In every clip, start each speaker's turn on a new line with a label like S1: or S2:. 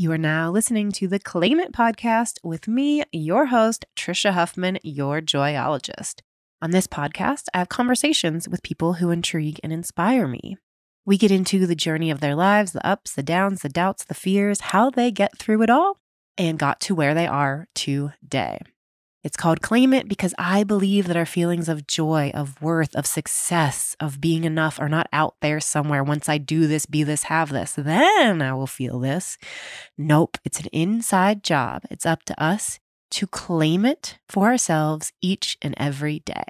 S1: You are now listening to the Claim It podcast with me, your host, Trisha Huffman, your joyologist. On this podcast, I have conversations with people who intrigue and inspire me. We get into the journey of their lives, the ups, the downs, the doubts, the fears, how they get through it all, and got to where they are today. It's called Claim It because I believe that our feelings of joy, of worth, of success, of being enough are not out there somewhere. Once I do this, be this, have this, then I will feel this. Nope, it's an inside job. It's up to us to claim it for ourselves each and every day.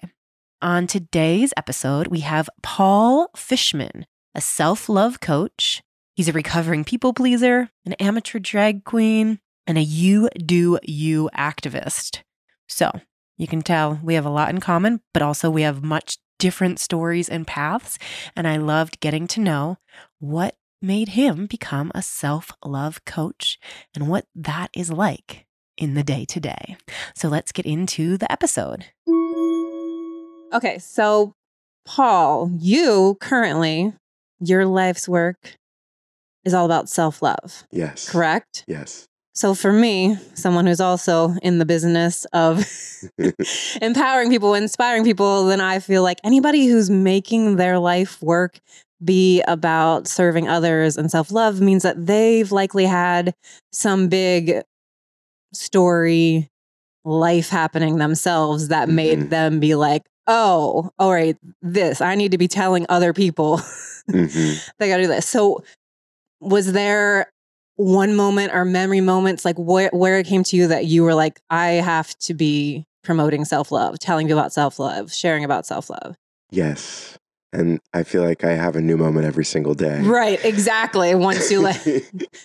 S1: On today's episode, we have Paul Fishman, a self love coach. He's a recovering people pleaser, an amateur drag queen, and a you do you activist. So you can tell we have a lot in common, but also we have much different stories and paths. And I loved getting to know what made him become a self love coach and what that is like in the day to day. So let's get into the episode.
S2: Okay, so Paul, you currently, your life's work is all about self love,
S3: Yes.
S2: correct?
S3: Yes.
S2: So for me, someone who's also in the business of empowering people, inspiring people, then I feel like anybody who's making their life work be about serving others and self love means that they've likely had some big story life happening themselves that made
S3: Mhm.
S2: them be like, oh, all right, this, I need to be telling other people
S3: hmm
S2: they gotta do this. So was there one moment or memory moments like where where it came to you that you were like, I have to be promoting self-love, telling people about self-love, sharing about self-love?
S3: Yes. And I feel like I have a new moment every single day.
S2: Right, exactly. Once you like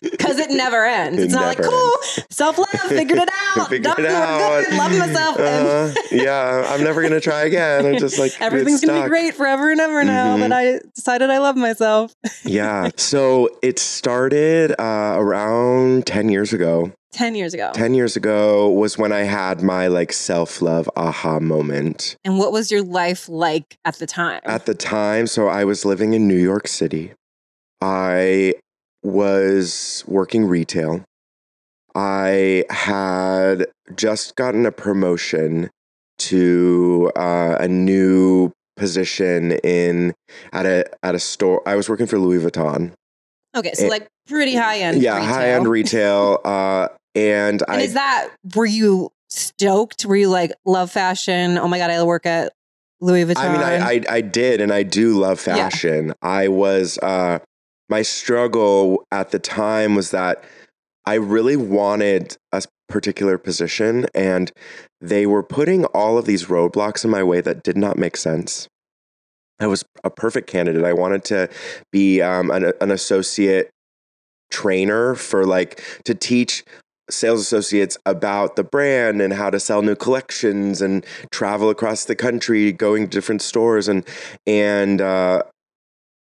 S2: because it never ends.
S3: It
S2: It's not like cool, self-love, figured it out,
S3: Figured
S2: done,
S3: it out.
S2: good, love myself.
S3: Uh, yeah, I'm never gonna try again. I'm just like
S2: Everything's gonna be great forever and ever now,
S3: Mhm.
S2: but I decided I love myself.
S3: Yeah. So it started uh, around ten years ago.
S2: 10 years ago.
S3: 10 years ago was when I had my like self love aha moment.
S2: And what was your life like at the time?
S3: At the time, so I was living in New York City. I was working retail. I had just gotten a promotion to uh, a new position in at a at a store. I was working for Louis Vuitton.
S2: okay, so like pretty high end.
S3: yeah, high end retail. Uh, and,
S2: And
S3: I
S2: is that were you stoked? Were you like love fashion? Oh my god, I work at Louis Vuitton.
S3: I mean, I, I I did, and I do love
S2: Yeah.
S3: fashion. I was uh, my struggle at the time was that I really wanted a particular position, and they were putting all of these roadblocks in my way that did not make sense. I was a perfect candidate. I wanted to be um, an, an associate trainer for like to teach sales associates about the brand and how to sell new collections and travel across the country going to different stores and and uh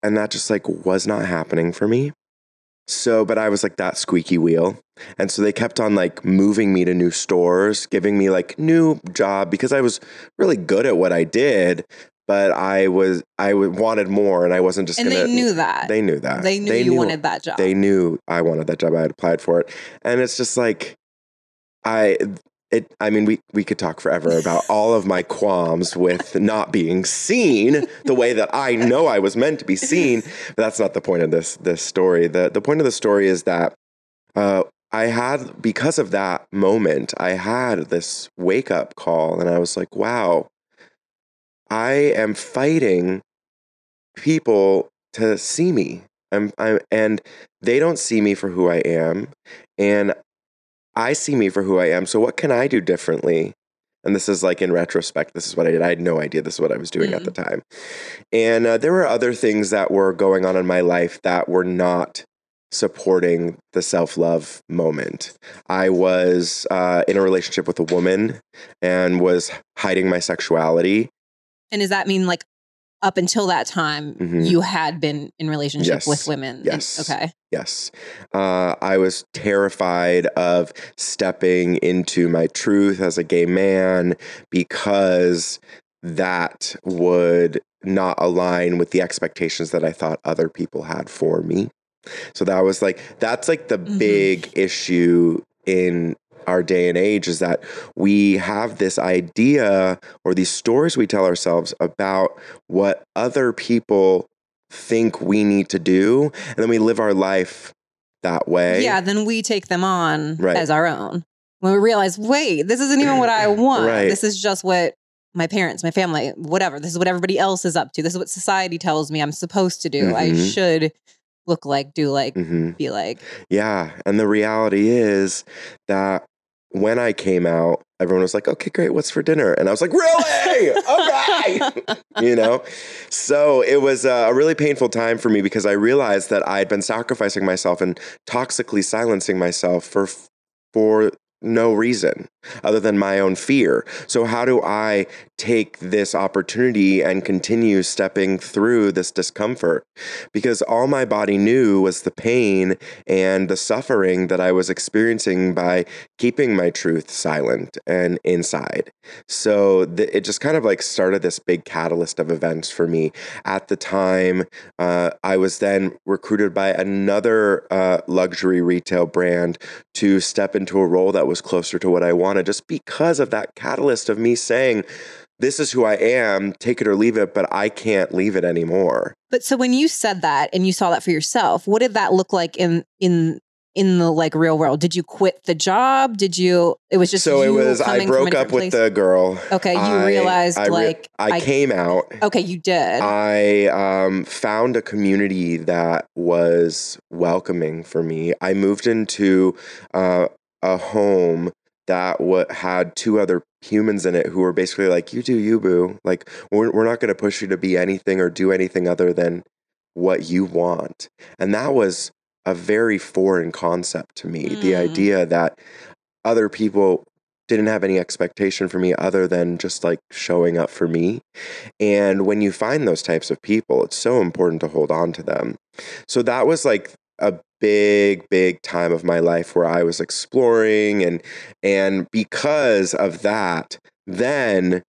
S3: and that just like was not happening for me. So but i was like that squeaky wheel. And so they kept on like moving me to new stores giving me like new job because i was really good at what i did but i was i wanted more and i wasn't just
S2: and
S3: gonna
S2: they knew that.
S3: they knew that
S2: They knew you wanted that job.
S3: they knew I wanted that job. I had applied for it. And it's just like I it I mean we we could talk forever about all of my qualms with not being seen the way that I know I was meant to be seen. But that's not the point of this this story. The the point of the story is that uh I had because of that moment, I had this wake up call and I was like, wow, I am fighting people to see me. I'm, I'm, and they don't see me for who I am, and I see me for who I am. So what can I do differently? And this is like in retrospect, this is what I did. I had no idea this is what I was doing at the time. And uh, there were other things that were going on in my life that were not supporting the self love moment. I was uh, in a relationship with a woman and was hiding my sexuality.
S2: And does that mean like up until that time
S3: Mhm.
S2: you had been in relationship
S3: Yes.
S2: with women? And-
S3: Yes.
S2: okay.
S3: Yes. Uh, I was terrified of stepping into my truth as a gay man because that would not align with the expectations that I thought other people had for me. So that was like that's like the
S2: Mhm.
S3: big issue in our day and age is that we have this idea or these stories we tell ourselves about what other people think we need to do and then we live our life that way.
S2: Yeah, then we take them on
S3: Right.
S2: as our own. When we realize, wait, this isn't even what I want.
S3: Right.
S2: This is just what my parents, my family, whatever. This is what everybody else is up to. This is what society tells me I'm supposed to do. I
S3: Mhm.
S2: should look like, do like,
S3: hmm
S2: be like.
S3: Yeah. And the reality is that when I came out, everyone was like, okay, great. What's for dinner? And I was like, really? okay. you know? So it was a really painful time for me because I realized that I had been sacrificing myself and toxically silencing myself for, for no reason other than my own fear. So, how do I take this opportunity and continue stepping through this discomfort? Because all my body knew was the pain and the suffering that I was experiencing by keeping my truth silent and inside. So, th- it just kind of like started this big catalyst of events for me. At the time, uh, I was then recruited by another uh, luxury retail brand to step into a role that was closer to what I wanted just because of that catalyst of me saying, This is who I am, take it or leave it, but I can't leave it anymore.
S2: But so when you said that and you saw that for yourself, what did that look like in in in the like real world? Did you quit the job? Did you? It was just
S3: so it was, I broke up with
S2: place?
S3: the girl.
S2: Okay, you
S3: I-
S2: realized
S3: I re-
S2: like
S3: I, came out.
S2: okay, you did.
S3: I um, found a community that was welcoming for me. I moved into uh, a home that w- had two other humans in it who were basically like, "You do you, boo. Like, we're we're not going to push you to be anything or do anything other than what you want." And that was a very foreign concept to me. The
S2: Mm.
S3: idea that other people didn't have any expectation for me other than just like showing up for me. And when you find those types of people, it's so important to hold on to them. So that was like a big big time of my life where I was exploring and and because of that then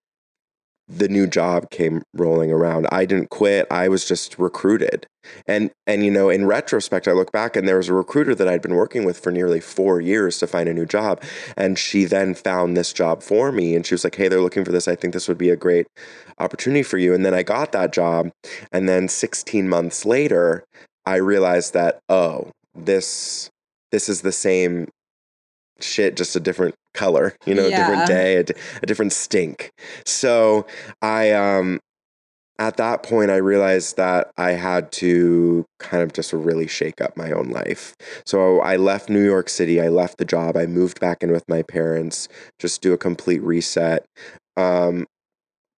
S3: the new job came rolling around. I didn't quit. I was just recruited. And and you know, in retrospect, I look back and there was a recruiter that I'd been working with for nearly 4 years to find a new job, and she then found this job for me and she was like, "Hey, they're looking for this. I think this would be a great opportunity for you." And then I got that job, and then 16 months later, I realized that, "Oh, this this is the same shit just a different color you know a different day a, a different stink. So i um at that point i realized that i had to kind of just really shake up my own life. So i left new york city i left the job i moved back in with my parents just do a complete reset. Um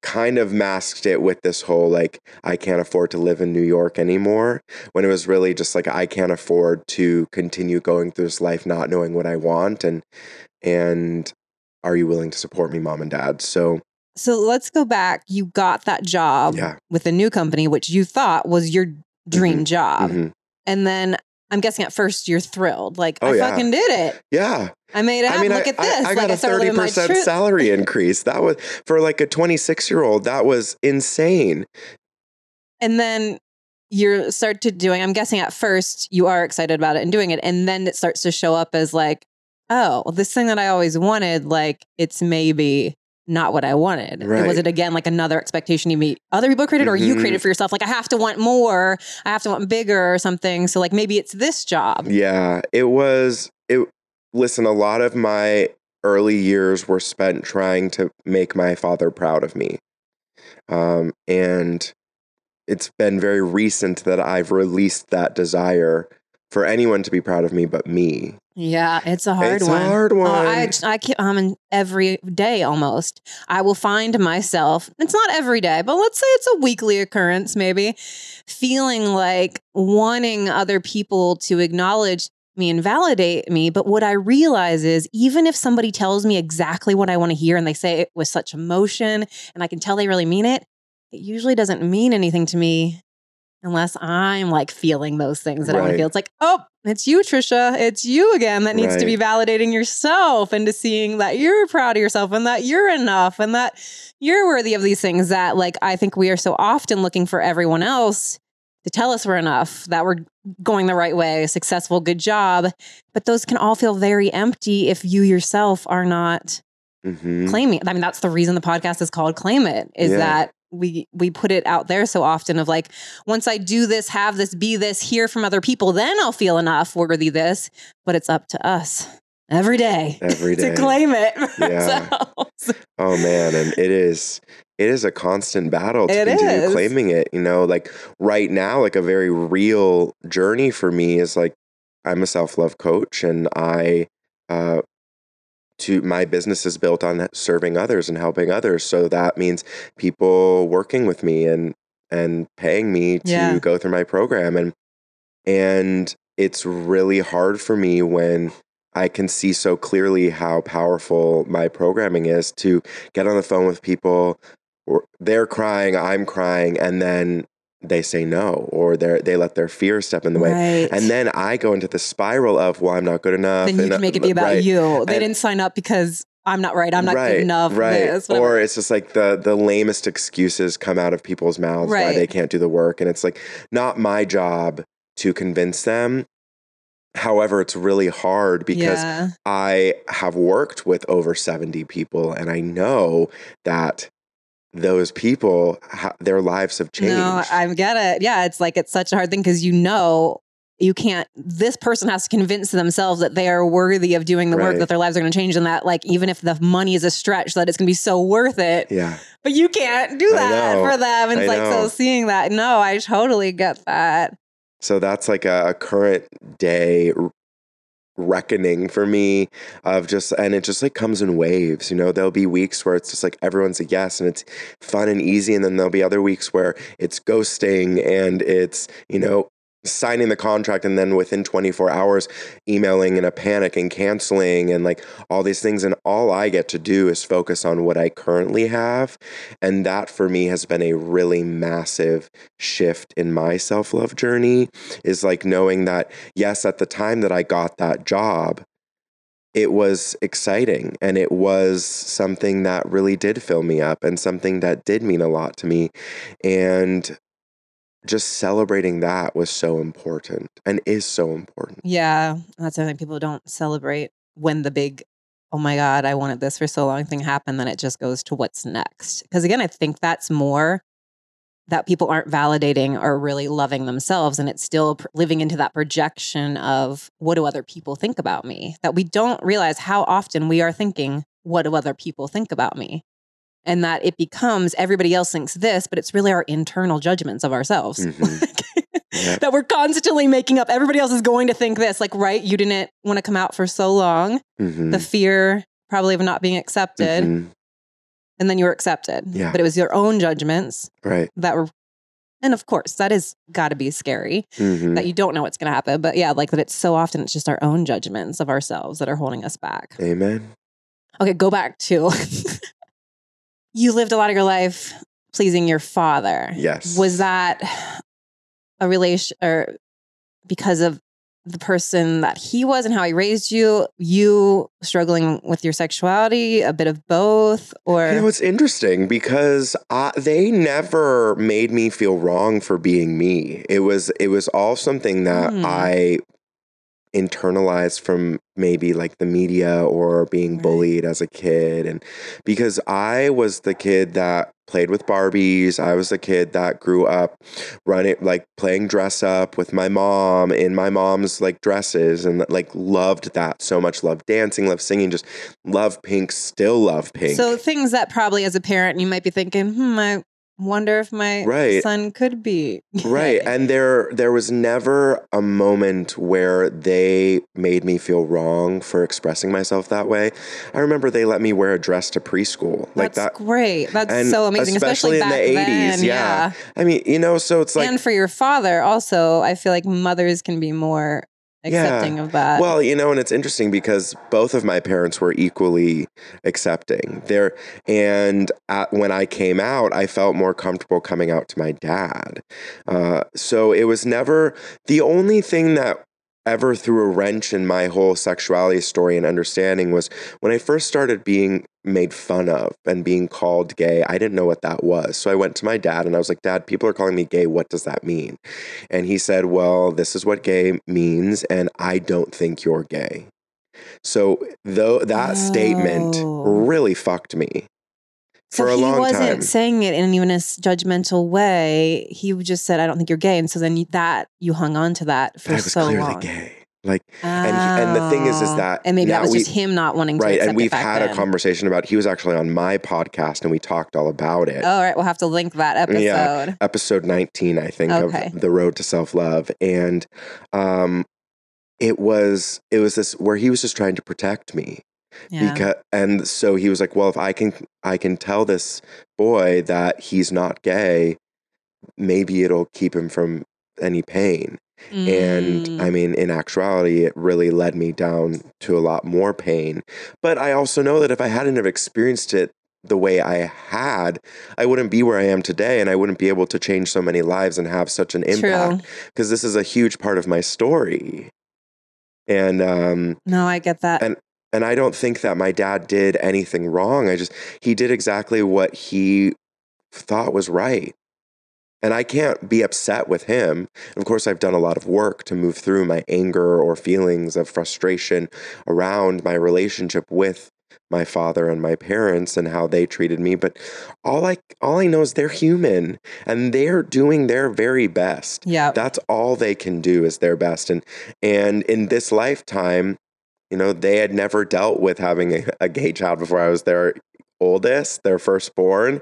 S3: kind of masked it with this whole like i can't afford to live in new york anymore when it was really just like i can't afford to continue going through this life not knowing what i want and and are you willing to support me mom and dad so
S2: so let's go back. You got that job
S3: yeah
S2: with a new company, which you thought was your dream job,
S3: mhm.
S2: and then. I'm guessing at first you're thrilled, like
S3: Oh,
S2: I
S3: yeah.
S2: fucking did it.
S3: yeah
S2: I made it
S3: i mean
S2: Look
S3: I,
S2: at this.
S3: I, I got
S2: like
S3: a
S2: I started
S3: 30%
S2: truth.
S3: salary increase that was for like a 26 year old that was insane
S2: and then you start to doing i'm guessing at first you are excited about it and doing it and then it starts to show up as like oh well, this thing that i always wanted like it's maybe not what i wanted. And was it again like another expectation you meet other people created or you created for yourself? Like i have to want more. I have to want bigger or something. So like maybe it's this job.
S3: Yeah, it was it listen, a lot of my early years were spent trying to make my father proud of me. Um and it's been very recent that I've released that desire for anyone to be proud of me but me.
S2: yeah it's a hard
S3: it's
S2: one
S3: a hard
S2: Oh,
S3: one.
S2: I, I keep, I'm in every day almost. I will find myself, it's not every day, but let's say it's a weekly occurrence, maybe, feeling like wanting other people to acknowledge me and validate me. But what I realize is even if somebody tells me exactly what I want to hear and they say it with such emotion and I can tell they really mean it, it usually doesn't mean anything to me unless I'm like feeling those things that I want to feel. It's like, oh, it's you, Trisha. It's you again that needs to be validating yourself and to seeing that you're proud of yourself and that you're enough and that you're worthy of these things that like I think we are so often looking for everyone else to tell us we're enough, that we're going the right way, successful, good job. But those can all feel very empty if you yourself are not
S3: Mhm.
S2: claiming. I mean, that's the reason the podcast is called Claim It, is
S3: Yeah.
S2: that we we put it out there so often of like, once I do this, have this, be this, hear from other people, then I'll feel enough, worthy this. But it's up to us every day
S3: every day.
S2: to claim it.
S3: Yeah.
S2: ourselves.
S3: Oh man, and it is it is a constant battle to
S2: It
S3: continue
S2: is.
S3: claiming it. You know, like right now, like a very real journey for me is like I'm a self love coach, and I uh, to my business is built on serving others and helping others. So that means people working with me and and paying me to
S2: Yeah.
S3: go through my program and and it's really hard for me when I can see so clearly how powerful my programming is to get on the phone with people or they're crying, I'm crying, and then they say no, or they they let their fear step in the way.
S2: Right.
S3: And then I go into the spiral of, well, I'm not good enough.
S2: then you
S3: and,
S2: can make it be about
S3: right,
S2: you. They
S3: And-
S2: didn't sign up because I'm not right. I'm not
S3: right,
S2: good enough.
S3: Right.
S2: This,
S3: or it's just like the the lamest excuses come out of people's mouths why they can't do the work. And it's like not my job to convince them. However, it's really hard because
S2: yeah.
S3: I have worked with over 70 people and I know that those people, their lives have changed.
S2: No, I get it. Yeah, it's like it's such a hard thing because you know you can't. This person has to convince themselves that they are worthy of doing the work that their lives are going to change, and that like even if the money is a stretch, that it's going to be so worth it.
S3: yeah.
S2: But you can't do that for them. And it's
S3: I
S2: like so seeing that. No, I totally get that.
S3: So that's like a, a current day reckoning for me of just, and it just like comes in waves. You know, there'll be weeks where it's just like everyone's a yes and it's fun and easy. And then there'll be other weeks where it's ghosting and it's, you know, signing the contract and then within 24 hours emailing in a panic and canceling and like all these things. And all I get to do is focus on what I currently have. And that for me has been a really massive shift in my self-love journey is like knowing that yes at the time that I got that job it was exciting and it was something that really did fill me up and something that did mean a lot to me. And just celebrating that was so important and is so important
S2: Yeah, that's something. People don't celebrate when the big, oh my God, I wanted this for so long thing happened. Then it just goes to what's next. Because again, I think that's more that people aren't validating or really loving themselves. And it's still pr- living into that projection of what do other people think about me? That we don't realize how often we are thinking, what do other people think about me? And that it becomes everybody else thinks this, but it's really our internal judgments of ourselves.
S3: Mhm. Yeah.
S2: that we're constantly making up. Everybody else is going to think this. Like, right, you didn't want to come out for so long.
S3: Mhm.
S2: The fear probably of not being accepted.
S3: Mhm.
S2: And then you were accepted.
S3: Yeah.
S2: But it was your own judgments
S3: right
S2: that were, and of course, that is got to be scary
S3: Mhm.
S2: that you don't know what's going to happen. But yeah, like that it's so often it's just our own judgments of ourselves that are holding us back.
S3: amen
S2: Okay, go back to you lived a lot of your life pleasing your father.
S3: yes
S2: Was that a relation or because of the person that he was and how he raised you, you struggling with your sexuality, a bit of both, or
S3: You know, it's interesting because I, they never made me feel wrong for being me. It was it was all something that
S2: Hmm.
S3: I internalized from maybe like the media or being
S2: Right.
S3: bullied as a kid and because I was the kid that played with Barbies, I was the kid that grew up running like playing dress up with my mom in my mom's like dresses and like loved that so much loved dancing, loved singing, just love pink, still love pink.
S2: so things that probably as a parent you might be thinking, hmm, I wonder if my
S3: Right.
S2: son could be
S3: right and there there was never a moment where they made me feel wrong for expressing myself that way i remember they let me wear a dress to preschool like
S2: That's
S3: that
S2: great. That's so amazing, especially,
S3: especially in
S2: back
S3: the 80s,
S2: then.
S3: yeah. i mean you know so it's like
S2: and for your father, also, I feel like mothers can be more
S3: Yeah.
S2: accepting of that.
S3: Well, you know, and it's interesting because both of my parents were equally accepting. There, and at, when I came out, I felt more comfortable coming out to my dad. Uh, so it was never the only thing that ever threw a wrench in my whole sexuality story and understanding was when I first started being made fun of and being called gay. I didn't know what that was. So I went to my dad and I was like, Dad, people are calling me gay. What does that mean? And he said, Well, this is what gay means, and I don't think you're gay. So though that statement
S2: Oh.
S3: really fucked me
S2: So
S3: for a
S2: he wasn't saying it in even a judgmental way. He just said, "I don't think you're gay," and so then you, that you hung on to that for
S3: I was
S2: so
S3: clearly
S2: long.
S3: gay. Like and he- and the thing is- is
S2: Oh.
S3: that
S2: and maybe that was
S3: we-
S2: just him not wanting to
S3: right, and we've had a conversation about he was actually on my podcast and we talked all about it.
S2: Oh, all right, we'll have to link that episode.
S3: Yeah. episode 19 i think
S2: Okay.
S3: of the road to self-love and um it was it was this where he was just trying to protect me
S2: Yeah.
S3: because and so he was like well if i can i can tell this boy that he's not gay maybe it'll keep him from any pain and
S2: Mm.
S3: i mean in actuality it really led me down to a lot more pain but i also know that if i hadn't have experienced it the way i had i wouldn't be where i am today and i wouldn't be able to change so many lives and have such an impact because this is a huge part of my story and um
S2: No, I get that.
S3: And- and I don't think that my dad did anything wrong. I just he did exactly what he thought was right. And I can't be upset with him. Of course, I've done a lot of work to move through my anger or feelings of frustration around my relationship with my father and my parents and how they treated me, but all I all I know is they're human and they're doing their very best
S2: yeah.
S3: that's all they can do is their best and and in this lifetime you know they had never dealt with having a, a gay child before i was their oldest their firstborn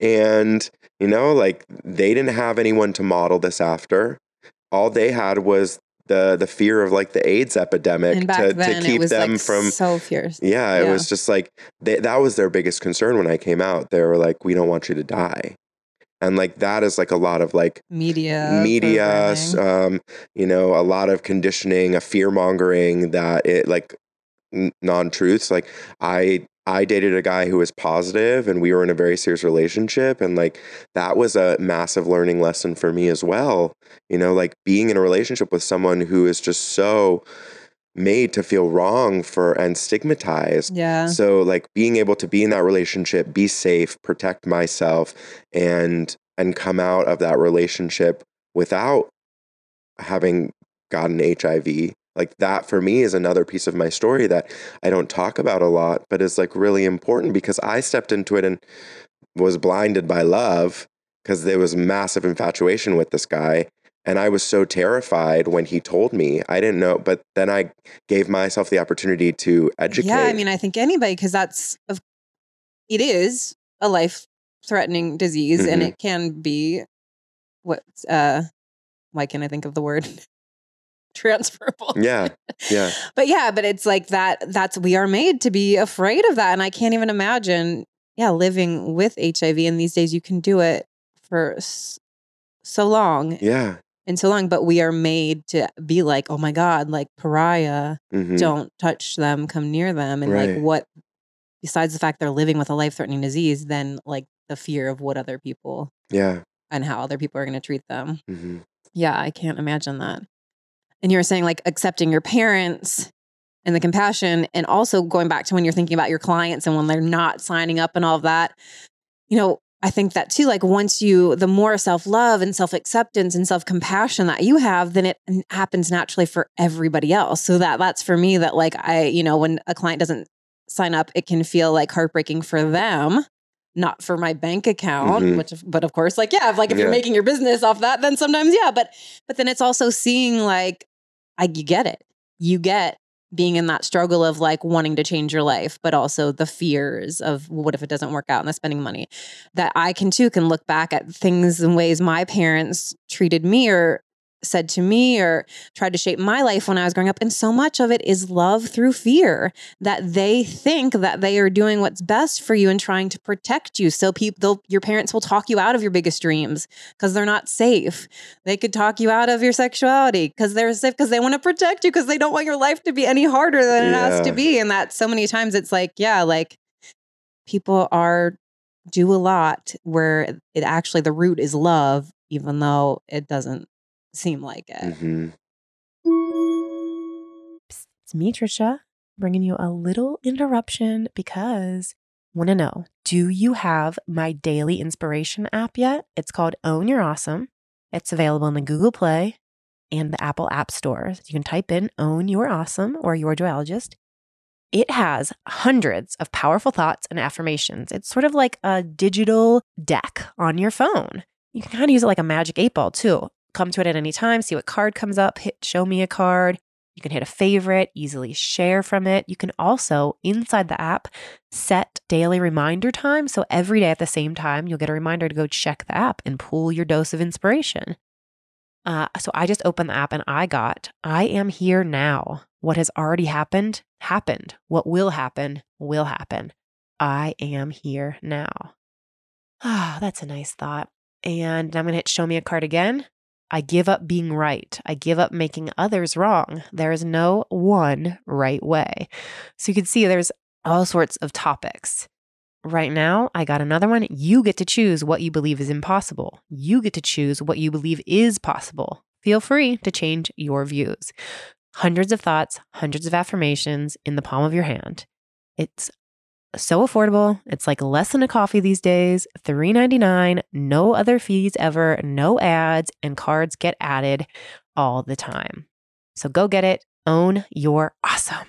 S3: and you know like they didn't have anyone to model this after all they had was the the fear of like the aids epidemic to,
S2: then
S3: to keep them
S2: like
S3: from
S2: so fierce.
S3: yeah, it
S2: Yeah.
S3: was just like they, that was their biggest concern when I came out. They were like, "We don't want you to die," and like that is like a lot of like
S2: Media,
S3: media, um, you know, a lot of conditioning, a fear mongering that it like n- non truths. Like I, I dated a guy who was positive, and we were in a very serious relationship, and like that was a massive learning lesson for me as well. You know, like being in a relationship with someone who is just so made to feel wrong for and stigmatized
S2: yeah.
S3: so like being able to be in that relationship, be safe, protect myself and and come out of that relationship without having gotten HIV. Like that for me is another piece of my story that I don't talk about a lot, but is like really important because I stepped into it and was blinded by love because there was massive infatuation with this guy. And I was so terrified when he told me. I didn't know, but then I gave myself the opportunity to educate.
S2: Yeah, I mean, I think anybody, because that's, of, it is a life threatening disease and
S3: Mhm.
S2: it can be what, uh, why can't I think of the word? Transferable.
S3: Yeah, yeah.
S2: But yeah, but it's like that, that's, we are made to be afraid of that. And I can't even imagine, yeah, living with HIV. And these days you can do it for so long
S3: Yeah.
S2: And so long, but we are made to be like, oh my God, like pariah
S3: Mhm.
S2: don't touch them, come near them. And like what besides the fact they're living with a life threatening disease, then like the fear of what other people
S3: Yeah.
S2: and how other people are going to treat them.
S3: hmm
S2: Yeah, I can't imagine that. And you were saying like accepting your parents and the compassion, and also going back to when you're thinking about your clients and when they're not signing up and all of that. You know, I think that too, like once you, the more self love and self acceptance and self compassion that you have, then it happens naturally for everybody else. So that that's for me that like I, you know, when a client doesn't sign up, it can feel like heartbreaking for them. Not for my bank account,
S3: Mhm.
S2: which, but of course, like yeah, if, like if you're making your business off that, then sometimes yeah. But but then it's also seeing like I you get it. You get being in that struggle of like wanting to change your life, but also the fears of what if it doesn't work out and the spending money. That I can too can look back at things and ways my parents treated me or said to me or tried to shape my life when I was growing up. And so much of it is love through fear that they think that they are doing what's best for you and trying to protect you. So people, your parents will talk you out of your biggest dreams because they're not safe. They could talk you out of your sexuality because they're safe because they want to protect you because they don't want your life to be any harder than it has to be. And that so many times it's like, yeah, like people are do a lot where it actually the root is love, even though it doesn't seem like it.
S3: hmm
S1: It's me, Trisha, bringing you a little interruption because want to know do you have my daily inspiration app yet? It's called Own Your Awesome. It's available in the Google Play and the Apple App Store. You can type in Own Your Awesome or Your Joyologist. It has hundreds of powerful thoughts and affirmations. It's sort of like a digital deck on your phone. You can kind of use it like a magic eight ball too. Come to it at any time, see what card comes up, hit show me a card. You can hit a favorite, easily share from it. You can also, inside the app, set daily reminder time. So every day at the same time, you'll get a reminder to go check the app and pull your dose of inspiration. Uh, so I just opened the app and I got, I am here now. What has already happened, happened. What will happen, will happen. I am here now. Ah, that's a nice thought. And I'm going to hit show me a card again. I give up being right. I give up making others wrong. There is no one right way. So you can see there's all sorts of topics. Right now, I got another one. You get to choose what you believe is impossible. You get to choose what you believe is possible. Feel free to change your views. Hundreds of thoughts, hundreds of affirmations in the palm of your hand. It's so affordable. It's like less than a coffee these days. $3.99, no other fees ever, no ads, and cards get added all the time. So go get it. Own your awesome.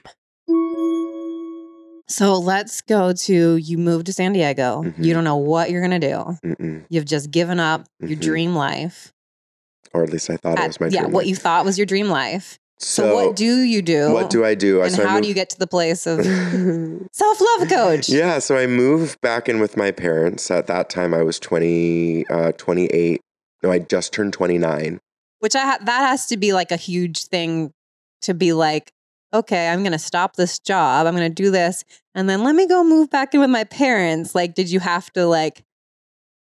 S2: So let's go to you moved to San Diego.
S3: Mhm.
S2: You don't know what you're going to do.
S3: Mm-mm.
S2: You've just given up your
S3: Mhm.
S2: dream life.
S3: Or at least I thought it was my
S2: yeah,
S3: dream Yeah,
S2: what
S3: life.
S2: you thought was your dream life. So,
S3: So,
S2: what do you do?
S3: what do I do?
S2: and
S3: so
S2: how do you get to the place of self love coach?
S3: Yeah, so I moved back in with my parents. At that time, I was 20, uh, 28. No, I just turned 29.
S2: Which I ha- that has to be like a huge thing to be like, okay, I'm going to stop this job. I'm going to do this, and then let me go move back in with my parents. Like, did you have to like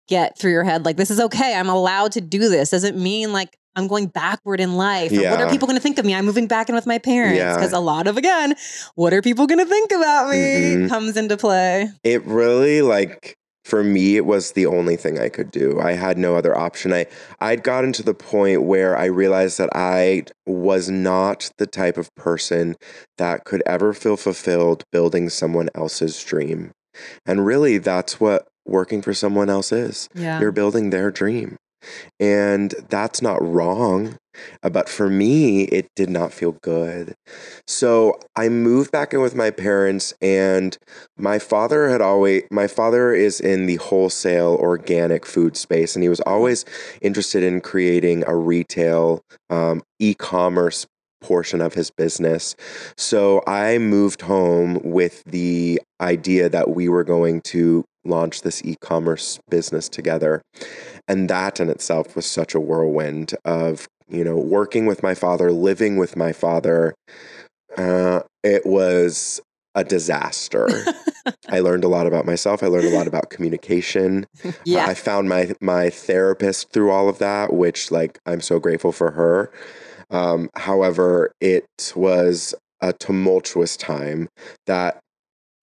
S2: get through your head like this is okay? I'm allowed to do this. Doesn't mean like I'm going backward in life. Or what are people going to think of me? I'm moving back in with my parents
S3: Yeah.
S2: because a lot of again, what are people going to think about me
S3: Mhm.
S2: comes into play.
S3: It really, like, for me, it was the only thing I could do. I had no other option. I, I'd gotten to the point where I realized that I was not the type of person that could ever feel fulfilled building someone else's dream. And really, that's what working for someone else is.
S2: Yeah.
S3: You're building their dream. And that's not wrong. Uh, But for me, it did not feel good. So I moved back in with my parents, and my father had always, my father is in the wholesale organic food space, and he was always interested in creating a retail um, e commerce portion of his business. So I moved home with the idea that we were going to launch this e commerce business together. And that in itself was such a whirlwind of, you know, working with my father, living with my father. Uh, it was a disaster. I learned a lot about myself. I learned a lot about communication.
S2: yeah.
S3: I found my my therapist through all of that, which like I'm so grateful for her. Um, however, it was a tumultuous time that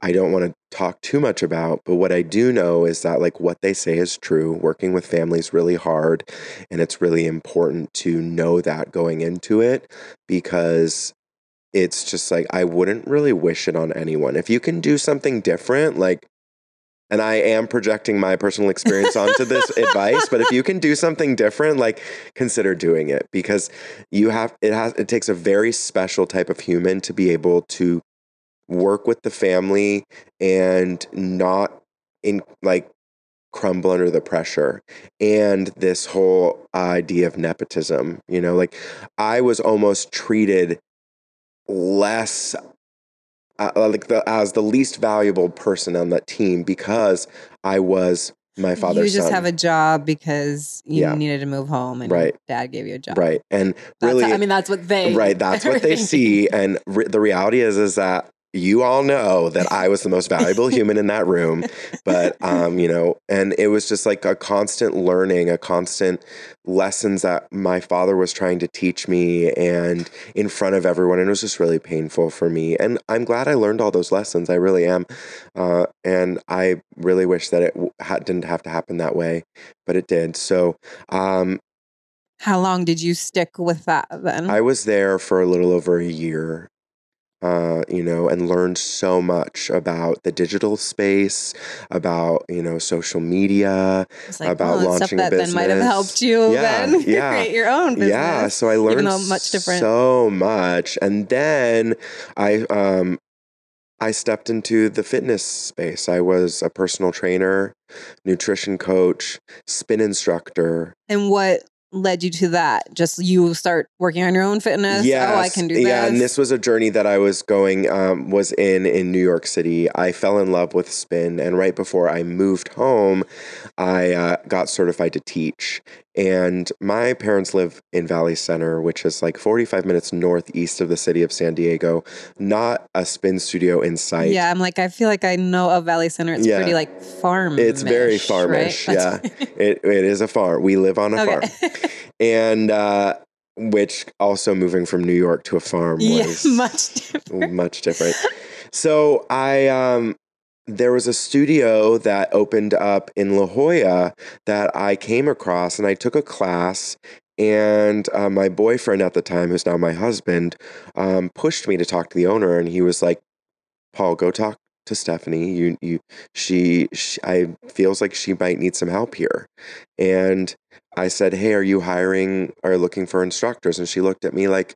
S3: I don't want to talk too much about, but what I do know is that like what they say is true. Working with family is really hard, and it's really important to know that going into it because it's just like I wouldn't really wish it on anyone. If you can do something different, like and I am projecting my personal experience onto this advice, but if you can do something different, like consider doing it because you have it has it takes a very special type of human to be able to work with the family and not in like crumble under the pressure and this whole idea of nepotism you know like i was almost treated less uh, like the as the least valuable person on that team because I was my father's
S2: You just
S3: son.
S2: have a job because you
S3: Yeah.
S2: needed to move home and
S3: Right.
S2: dad gave you a job.
S3: right, and
S2: That's
S3: really,
S2: how- I mean, that's what they.
S3: right, that's what they see, and re- the reality is is that you all know that I was the most valuable human in that room, but um, you know, and it was just like a constant learning, a constant lessons that my father was trying to teach me and in front of everyone and it was just really painful for me and i'm glad i learned all those lessons i really am uh, and i really wish that it ha- didn't have to happen that way but it did so um,
S2: How long did you stick with that then?
S3: i was there for a little over a year uh, you know, and learned so much about the digital space, about you know social media,
S2: like,
S3: about
S2: it's
S3: launching a
S2: stuff that then might have helped you
S3: Yeah,
S2: then
S3: yeah.
S2: create your own business.
S3: Yeah, so I learned
S2: much different.
S3: so much, and then I um I stepped into the fitness space. I was a personal trainer, nutrition coach, spin instructor.
S2: And what led you to that? Just you start working on your own fitness.
S3: Yeah,
S2: Oh, I can do this.
S3: Yeah, and this was a journey that I was going um, was in in New York City. I fell in love with spin, and right before I moved home, I uh, got certified to teach. And my parents live in Valley Center, which is like 45 minutes northeast of the city of San Diego. Not a spin studio in sight.
S2: Yeah, I'm like, I feel like I know of Valley Center. It's
S3: Yeah.
S2: pretty like farm.
S3: It's very farmish. Yeah, it, it is a farm. We live on a farm, and uh, which also moving from New York to a farm
S2: yeah,
S3: was
S2: much different.
S3: much different. So I um there was a studio that opened up in La Jolla that I came across and I took a class and uh, my boyfriend at the time who's now my husband um, pushed me to talk to the owner and he was like Paul go talk to Stephanie. You you she, she I feels like she might need some help here. And I said, Hey, are you hiring or looking for instructors? And she looked at me like,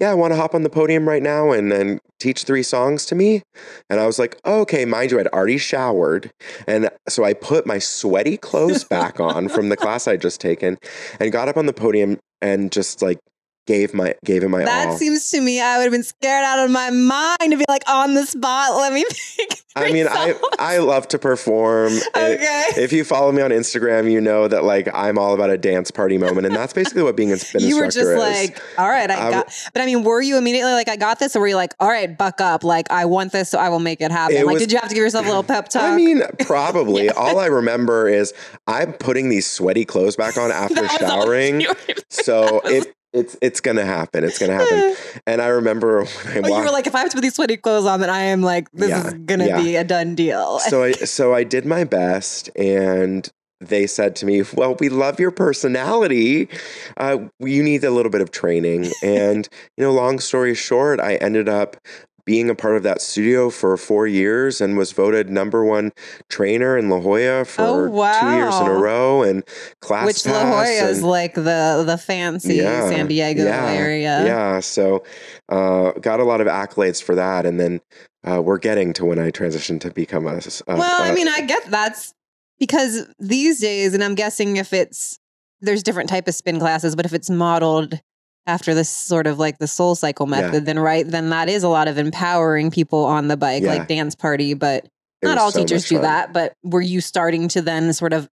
S3: Yeah, I want to hop on the podium right now and, and teach three songs to me. And I was like, oh, Okay, mind you, I'd already showered. And so I put my sweaty clothes back on from the class I'd just taken and got up on the podium and just like gave my gave it my
S2: That
S3: all.
S2: seems to me I would have been scared out of my mind to be like on the spot. Let me pick.
S3: I mean, I,
S2: songs.
S3: I love to perform.
S2: Okay.
S3: If you follow me on Instagram, you know that like I'm all about a dance party moment. And that's basically what being a spin
S2: you were just
S3: is.
S2: like, all right, I
S3: I
S2: got. But I mean, were you immediately like, I got this, or were you like, all right, buck up, like I want this, so I will make it happen?
S3: It
S2: like,
S3: was-
S2: did you have to give yourself a little pep talk?
S3: I mean, probably. All I remember is I'm putting these sweaty clothes back on after
S2: That was all
S3: showering. So it it's it's gonna happen. It's gonna happen. And I remember when I
S2: Oh, you were like, if I have to put these sweaty clothes on, then I am like, this
S3: Yeah,
S2: is gonna
S3: yeah.
S2: be a done deal.
S3: so I so I did my best, and they said to me, "Well, we love your personality. Uh, you need a little bit of training." And you know, long story short, I ended up being a part of that studio for four years and was voted number one trainer in La Jolla for two years in a row and class
S2: Which La Jolla is like the the fancy
S3: Yeah,
S2: San Diego
S3: yeah,
S2: area.
S3: Yeah, so uh, got a lot of accolades for that, and then uh, we're getting to when I transitioned to become a.
S2: Well, I
S3: a-
S2: mean, I get that's because these days, and I'm guessing if it's there's different type of spin classes, but if it's modeled after this sort of like the SoulCycle
S3: Yeah.
S2: method, then right, then that is a lot of empowering people on the bike,
S3: Yeah.
S2: like dance party. But
S3: it
S2: not all
S3: so
S2: teachers do
S3: fun.
S2: that. But were you starting to then sort of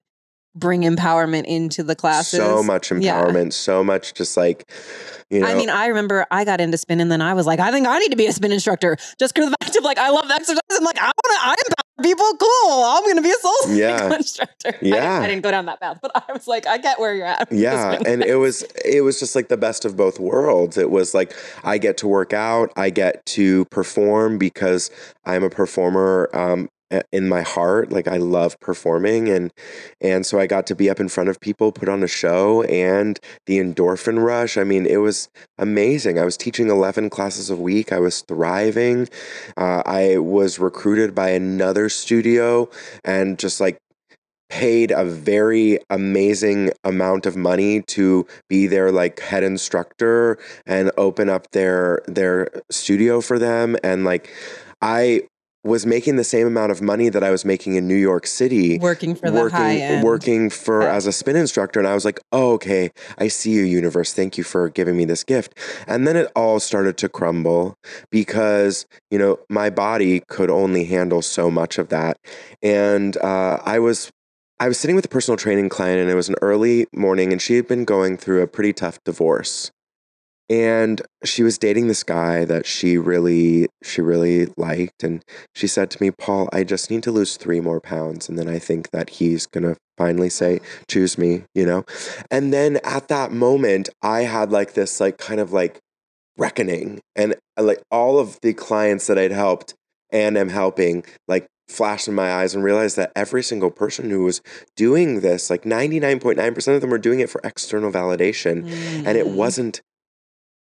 S2: bring empowerment into the classes?
S3: So much
S2: Yeah.
S3: empowerment, so much just like you know.
S2: I mean, I remember I got into spin and then I was like, I think I need to be a spin instructor just because of the fact of like, I love exercise. I'm like, I want to, I empower people. Cool. I'm going to be a soul
S3: Yeah.
S2: instructor. I didn't-
S3: Yeah.
S2: I, didn't go down that path, but I was like, I get where you're at.
S3: yeah and it was it was just like the best of both worlds it was like i get to work out i get to perform because i'm a performer um in my heart like i love performing and and so i got to be up in front of people put on a show and the endorphin rush i mean it was amazing. I was teaching 11 classes a week i was thriving uh, i was recruited by another studio and just like paid a very amazing amount of money to be their like head instructor and open up their their studio for them and like I was making the same amount of money that I was making in New York City
S2: working for the
S3: working
S2: high end.
S3: working for
S2: Yeah.
S3: as a spin instructor and I was like, "Oh, okay. I see you universe. Thank you for giving me this gift." And then it all started to crumble because, you know, my body could only handle so much of that. And uh, I was I was sitting with a personal training client and it was an early morning and she had been going through a pretty tough divorce. And she was dating this guy that she really she really liked and she said to me, "Paul, I just need to lose 3 more pounds and then I think that he's going to finally say, "Choose me," you know? And then at that moment, I had like this like kind of like reckoning and uh, like all of the clients that I'd helped and am helping like flashed in my eyes and realized that every single person who was doing this like 99.9% of them were doing it for external validation and it
S2: Mm.
S3: wasn't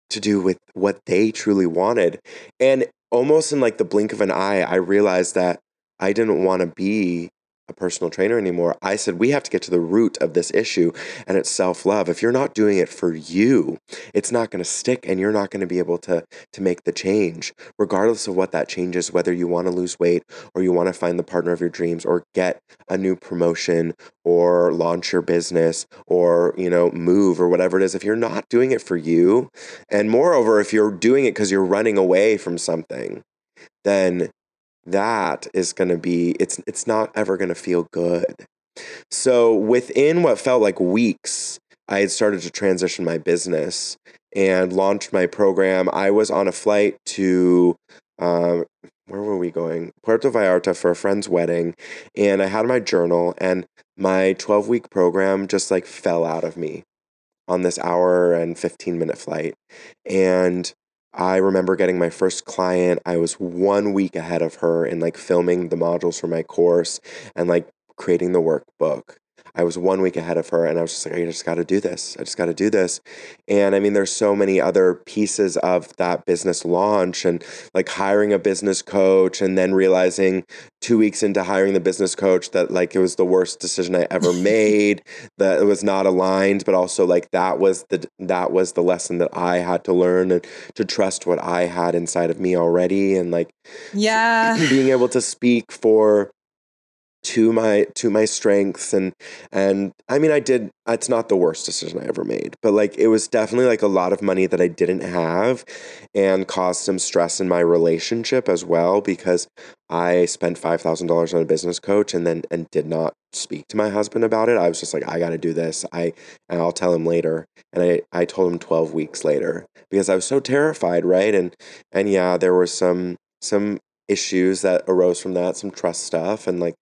S3: to do with what they truly wanted. And almost in like the blink of an eye, I realized that I didn't want to be a personal trainer anymore. I said, we have to get to the root of this issue, and it's self love. If you're not doing it for you, it's not going to stick, and you're not going to be able to, to make the change, regardless of what that change is, whether you want to lose weight or you want to find the partner of your dreams or get a new promotion or launch your business or, you know, move or whatever it is. If you're not doing it for you, and moreover, if you're doing it because you're running away from something, then that is going to be it's it's not ever going to feel good. So within what felt like weeks, I had started to transition my business and launched my program. I was on a flight to um, where were we going? Puerto Vallarta for a friend's wedding, and I had my journal and my 12 week program just like fell out of me on this hour and 15 minute flight. And I remember getting my first client. I was one week ahead of her in like filming the modules for my course and like creating the workbook. I was one week ahead of her and I was just like, I just got to do this. I just got to do this. And I mean, there's so many other pieces of that business launch and like hiring a business coach and then realizing two weeks into hiring the business coach that like it was the worst decision I ever made, that it was not aligned, but also like that was the, that was the lesson that I had to learn and to trust what I had inside of me already. And like,
S2: yeah,
S3: being able to speak for to my to my strengths and and I mean I did it's not the worst decision I ever made but like it was definitely like a lot of money that I didn't have and caused some stress in my relationship as well because I spent $5,000 on a business coach and then and did not speak to my husband about it. I was just like I got to do this. I and I'll tell him later. And I I told him 12 weeks later because I was so terrified right? And and yeah there was some some issues that arose from that, some trust stuff, and like,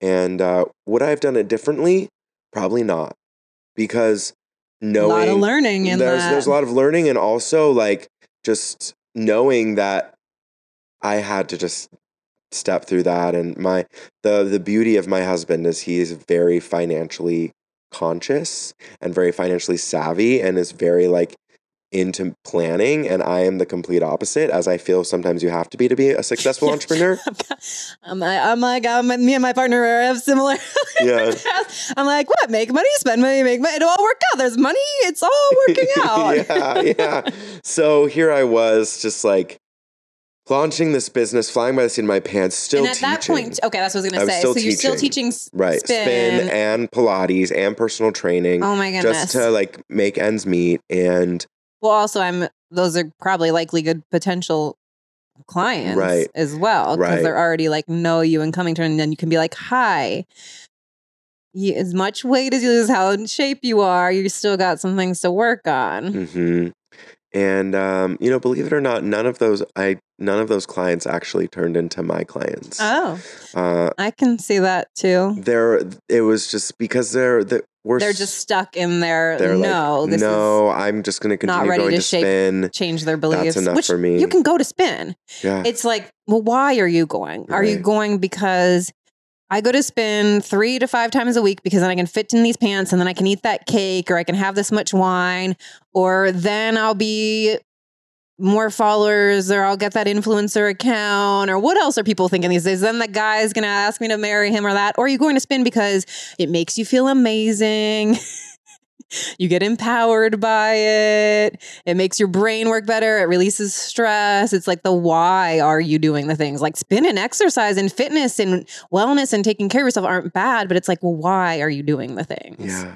S3: and uh, would I have done it differently? Probably not, because knowing
S2: a lot of learning in
S3: there's
S2: that.
S3: there's a lot of learning, and also like just knowing that I had to just step through that, and my the the beauty of my husband is he's very financially conscious and very financially savvy and is very like into planning and I am the complete opposite as I feel sometimes you have to be to be a successful entrepreneur.
S2: I'm like, I'm like, I'm, me and my partner are have similar.
S3: Yeah.
S2: I'm like, what? Make money, spend money, make money. It all work out. There's money. It's all working out.
S3: yeah, yeah. So here I was just like launching this business, flying by the seat of my pants, still
S2: and at
S3: teaching.
S2: that point, okay, that's what I was
S3: I
S2: going
S3: was
S2: to say. So you're still
S3: teaching.
S2: teaching
S3: right.
S2: spin.
S3: and Pilates and personal training
S2: Oh my goodness.
S3: just to like make ends meet and
S2: well, also, I'm. Those are probably likely good potential clients,
S3: Right.
S2: As well, because
S3: Right.
S2: they're already like know you and coming to, and then you can be like, "Hi." You, as much weight as you lose, how in shape you are, you still got some things to work on.
S3: hmm And um, you know, believe it or not, none of those I none of those clients actually turned into my clients.
S2: Oh,
S3: Uh,
S2: I can see that too.
S3: there, it was just because they're the, we're
S2: They're just stuck in their
S3: they're
S2: no.
S3: like
S2: this
S3: no. I'm just going to
S2: not
S3: continue
S2: ready
S3: going
S2: to
S3: to,
S2: shape
S3: spin.
S2: change their beliefs.
S3: That's enough
S2: which
S3: for me.
S2: You can go to spin.
S3: Yeah,
S2: It's like, well, why are you going? Are you going because I go to spin three to five times a week because then I can fit in these pants and then I can eat that cake or I can have this much wine or then I'll be more followers or I'll get that influencer account or what else are people thinking these days? Then the guy's going to ask me to marry him or that. Or are you going to spin because it makes you feel amazing? you get empowered by it. It makes your brain work better. It releases stress. It's like the why are you doing the things? Like spin and exercise and fitness and wellness and taking care of yourself aren't bad, but it's like, well, why are you doing the things?
S3: yeah,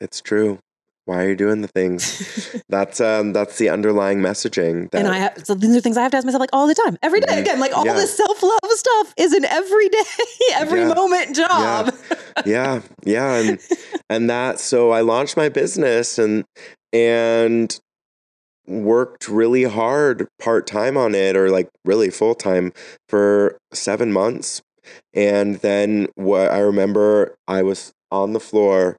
S3: it's true. Why are you doing the things? that's um, that's the underlying messaging. That,
S2: and I have, so these are things I have to ask myself like all the time, every day.
S3: Mhm.
S2: Again, like all
S3: Yeah.
S2: this self love stuff is an everyday, every
S3: Yeah.
S2: moment job.
S3: yeah yeah and and that so i launched my business and and worked really hard part-time on it or like really full-time for seven months and then what i remember i was on the floor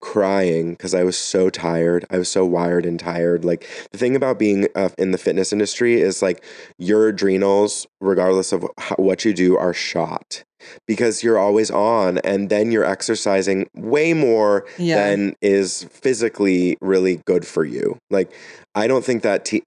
S3: crying because i was so tired i was so wired and tired like the thing about being uh, in the fitness industry is like your adrenals regardless of what you do are shot because you're always on and then you're exercising way more
S2: Yeah.
S3: than is physically really good for you. Like I don't think that te-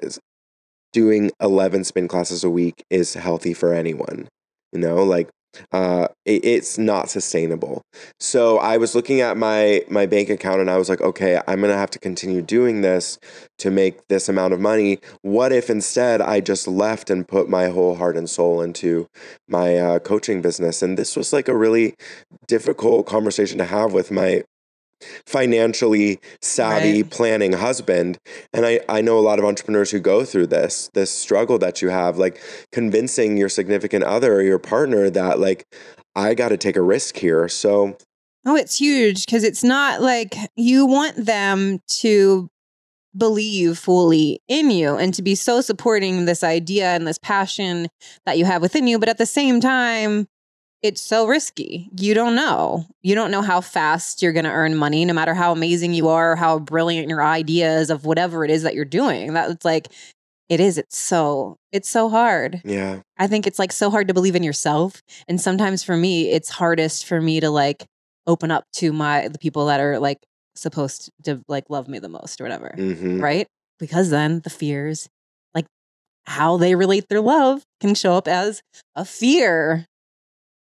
S3: doing 11 spin classes a week is healthy for anyone. You know, like uh, it, it's not sustainable. So I was looking at my my bank account and I was like, okay, I'm gonna have to continue doing this to make this amount of money. What if instead I just left and put my whole heart and soul into my uh, coaching business? And this was like a really difficult conversation to have with my financially savvy
S2: Right.
S3: planning husband and I, I know a lot of entrepreneurs who go through this this struggle that you have like convincing your significant other or your partner that like i got to take a risk here so
S2: Oh, it's huge because it's not like you want them to believe fully in you and to be so supporting this idea and this passion that you have within you. But at the same time, it's so risky. You don't know. You don't know how fast you're going to earn money, no matter how amazing you are, how brilliant your ideas of whatever it is that you're doing. That's like, it is. It's so, it's so hard.
S3: yeah
S2: I think it's like so hard to believe in yourself. And sometimes for me, it's hardest for me to like open up to my the people that are like supposed to like love me the most or whatever.
S3: hmm
S2: Right? Because then the fears, like how they relate their love can show up as a fear.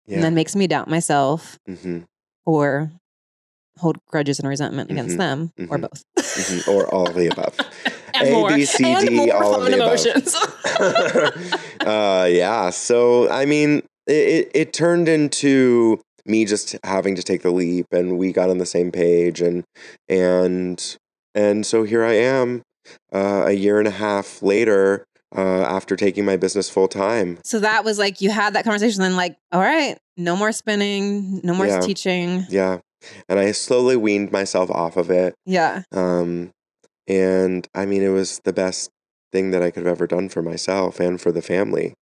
S3: Yeah
S2: And then makes me doubt myself
S3: hmm
S2: or hold grudges and resentment against
S3: Mhm,
S2: them or
S3: mhm,
S2: both.
S3: hmm or all of the above
S2: and
S3: A,
S2: more.
S3: B, C,
S2: and
S3: D,
S2: more
S3: all of the above.
S2: emotions.
S3: uh, yeah. So I mean, it, it, it turned into me just having to take the leap, and we got on the same page, and and and so here I am, uh, a year and a half later, uh, after taking my business full time.
S2: So that was like you had that conversation, then like, all right, no more spinning, no more
S3: Yeah.
S2: teaching.
S3: Yeah, and I slowly weaned myself off of it.
S2: Yeah.
S3: Um, and I mean, it was the best thing that I could have ever done for myself and for the family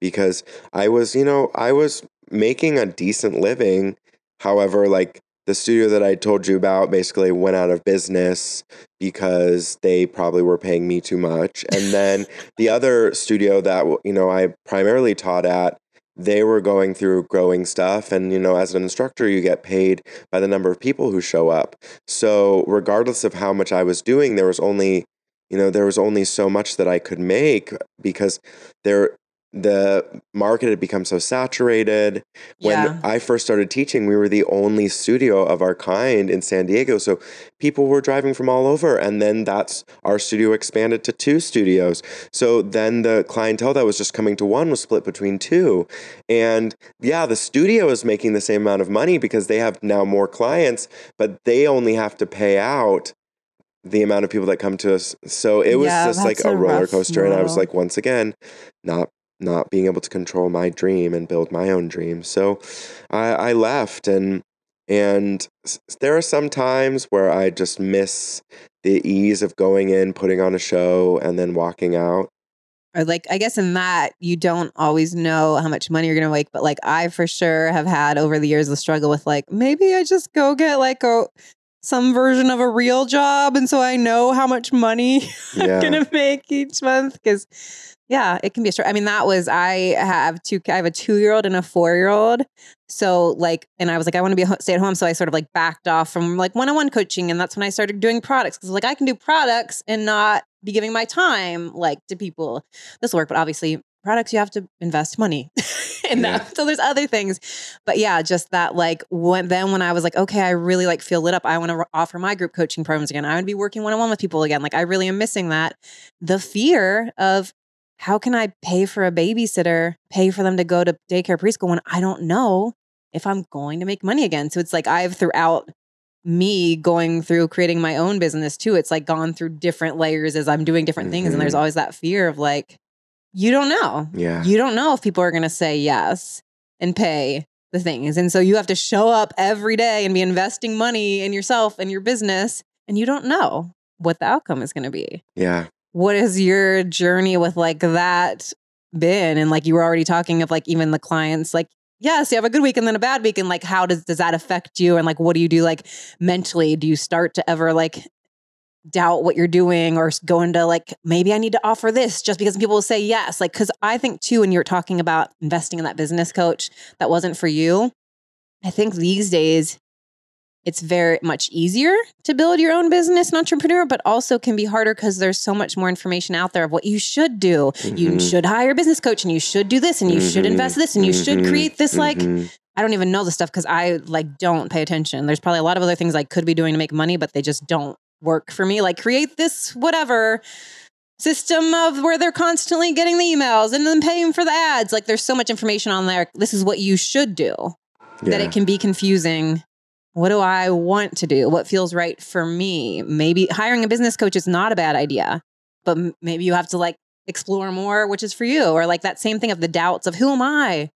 S3: because I was, you know, I was making a decent living. However, like the studio that I told you about basically went out of business because they probably were paying me too much. And then the other studio that, you know, I primarily taught at, they were going through growing stuff. And, you know, as an instructor, you get paid by the number of people who show up. So, regardless of how much I was doing, there was only, you know, there was only so much that I could make because there, the market had become so saturated. When
S2: Yeah.
S3: I first started teaching, we were the only studio of our kind in San Diego. So people were driving from all over. And then that's our studio expanded to two studios. So then the clientele that was just coming to one was split between two. And yeah, the studio is making the same amount of money because they have now more clients, but they only have to pay out the amount of people that come to us. So it was
S2: Yeah,
S3: just like a roller coaster. And I was like, once again, not not being able to control my dream and build my own dream. So I, I left and and there are some times where I just miss the ease of going in, putting on a show, and then walking out.
S2: or like I guess in that you don't always know how much money you're gonna make, but like I for sure have had over the years the struggle with like maybe I just go get like a some version of a real job, and so I know how much money
S3: Yeah.
S2: I'm gonna make each month because yeah, it can be a struggle. I mean, that was I have two. I have a two year old and a four year old. So like, and I was like, I want to be a stay at home. So I sort of like backed off from like one on one coaching, and that's when I started doing products because like I can do products and not be giving my time like to people. This will work, but obviously products you have to invest money in
S3: Yeah.
S2: them. So there's other things, but yeah, just that like when then when I was like, okay, I really like feel lit up. I want to offer my group coaching programs again. I want to be working one on one with people again. Like I really am missing that. The fear of how can I pay for a babysitter, pay for them to go to daycare preschool when I don't know if I'm going to make money again. So it's like I've throughout me going through creating my own business too. It's like gone through different layers as I'm doing different things. And there's
S3: Mhm.
S2: always that fear of like, you don't know.
S3: Yeah.
S2: You don't know if people are going to say yes and pay the things. And so you have to show up every day and be investing money in yourself and your business. And you don't know what the outcome is going to be
S3: Yeah.
S2: What has your journey with like that been? And like you were already talking of like even the clients like yes you have a good week and then a bad week. And like how does does that affect you? And like what do you do like mentally? Do you start to ever like doubt what you're doing or go into like maybe i need to offer this just because people will say yes? Like because i think too when you're talking about investing in that business coach that wasn't for you i think these days it's very much easier to build your own business and entrepreneur, but also can be harder because there's so much more information out there of what you should do. You
S3: Mhm.
S2: should hire a business coach and you should do this and you should
S3: Mhm.
S2: invest this and you should
S3: Mhm.
S2: create this like
S3: Mhm.
S2: I don't even know the stuff because I like don't pay attention. There's probably a lot of other things I could be doing to make money, but they just don't work for me. Like create this whatever system of where they're constantly getting the emails and then paying for the ads. Like there's so much information on there. This is what you should do that it can be confusing. What do I want to do? What feels right for me? Maybe hiring a business coach is not a bad idea, but m- maybe you have to like explore more, which is for you, or like that same thing of the doubts of who am I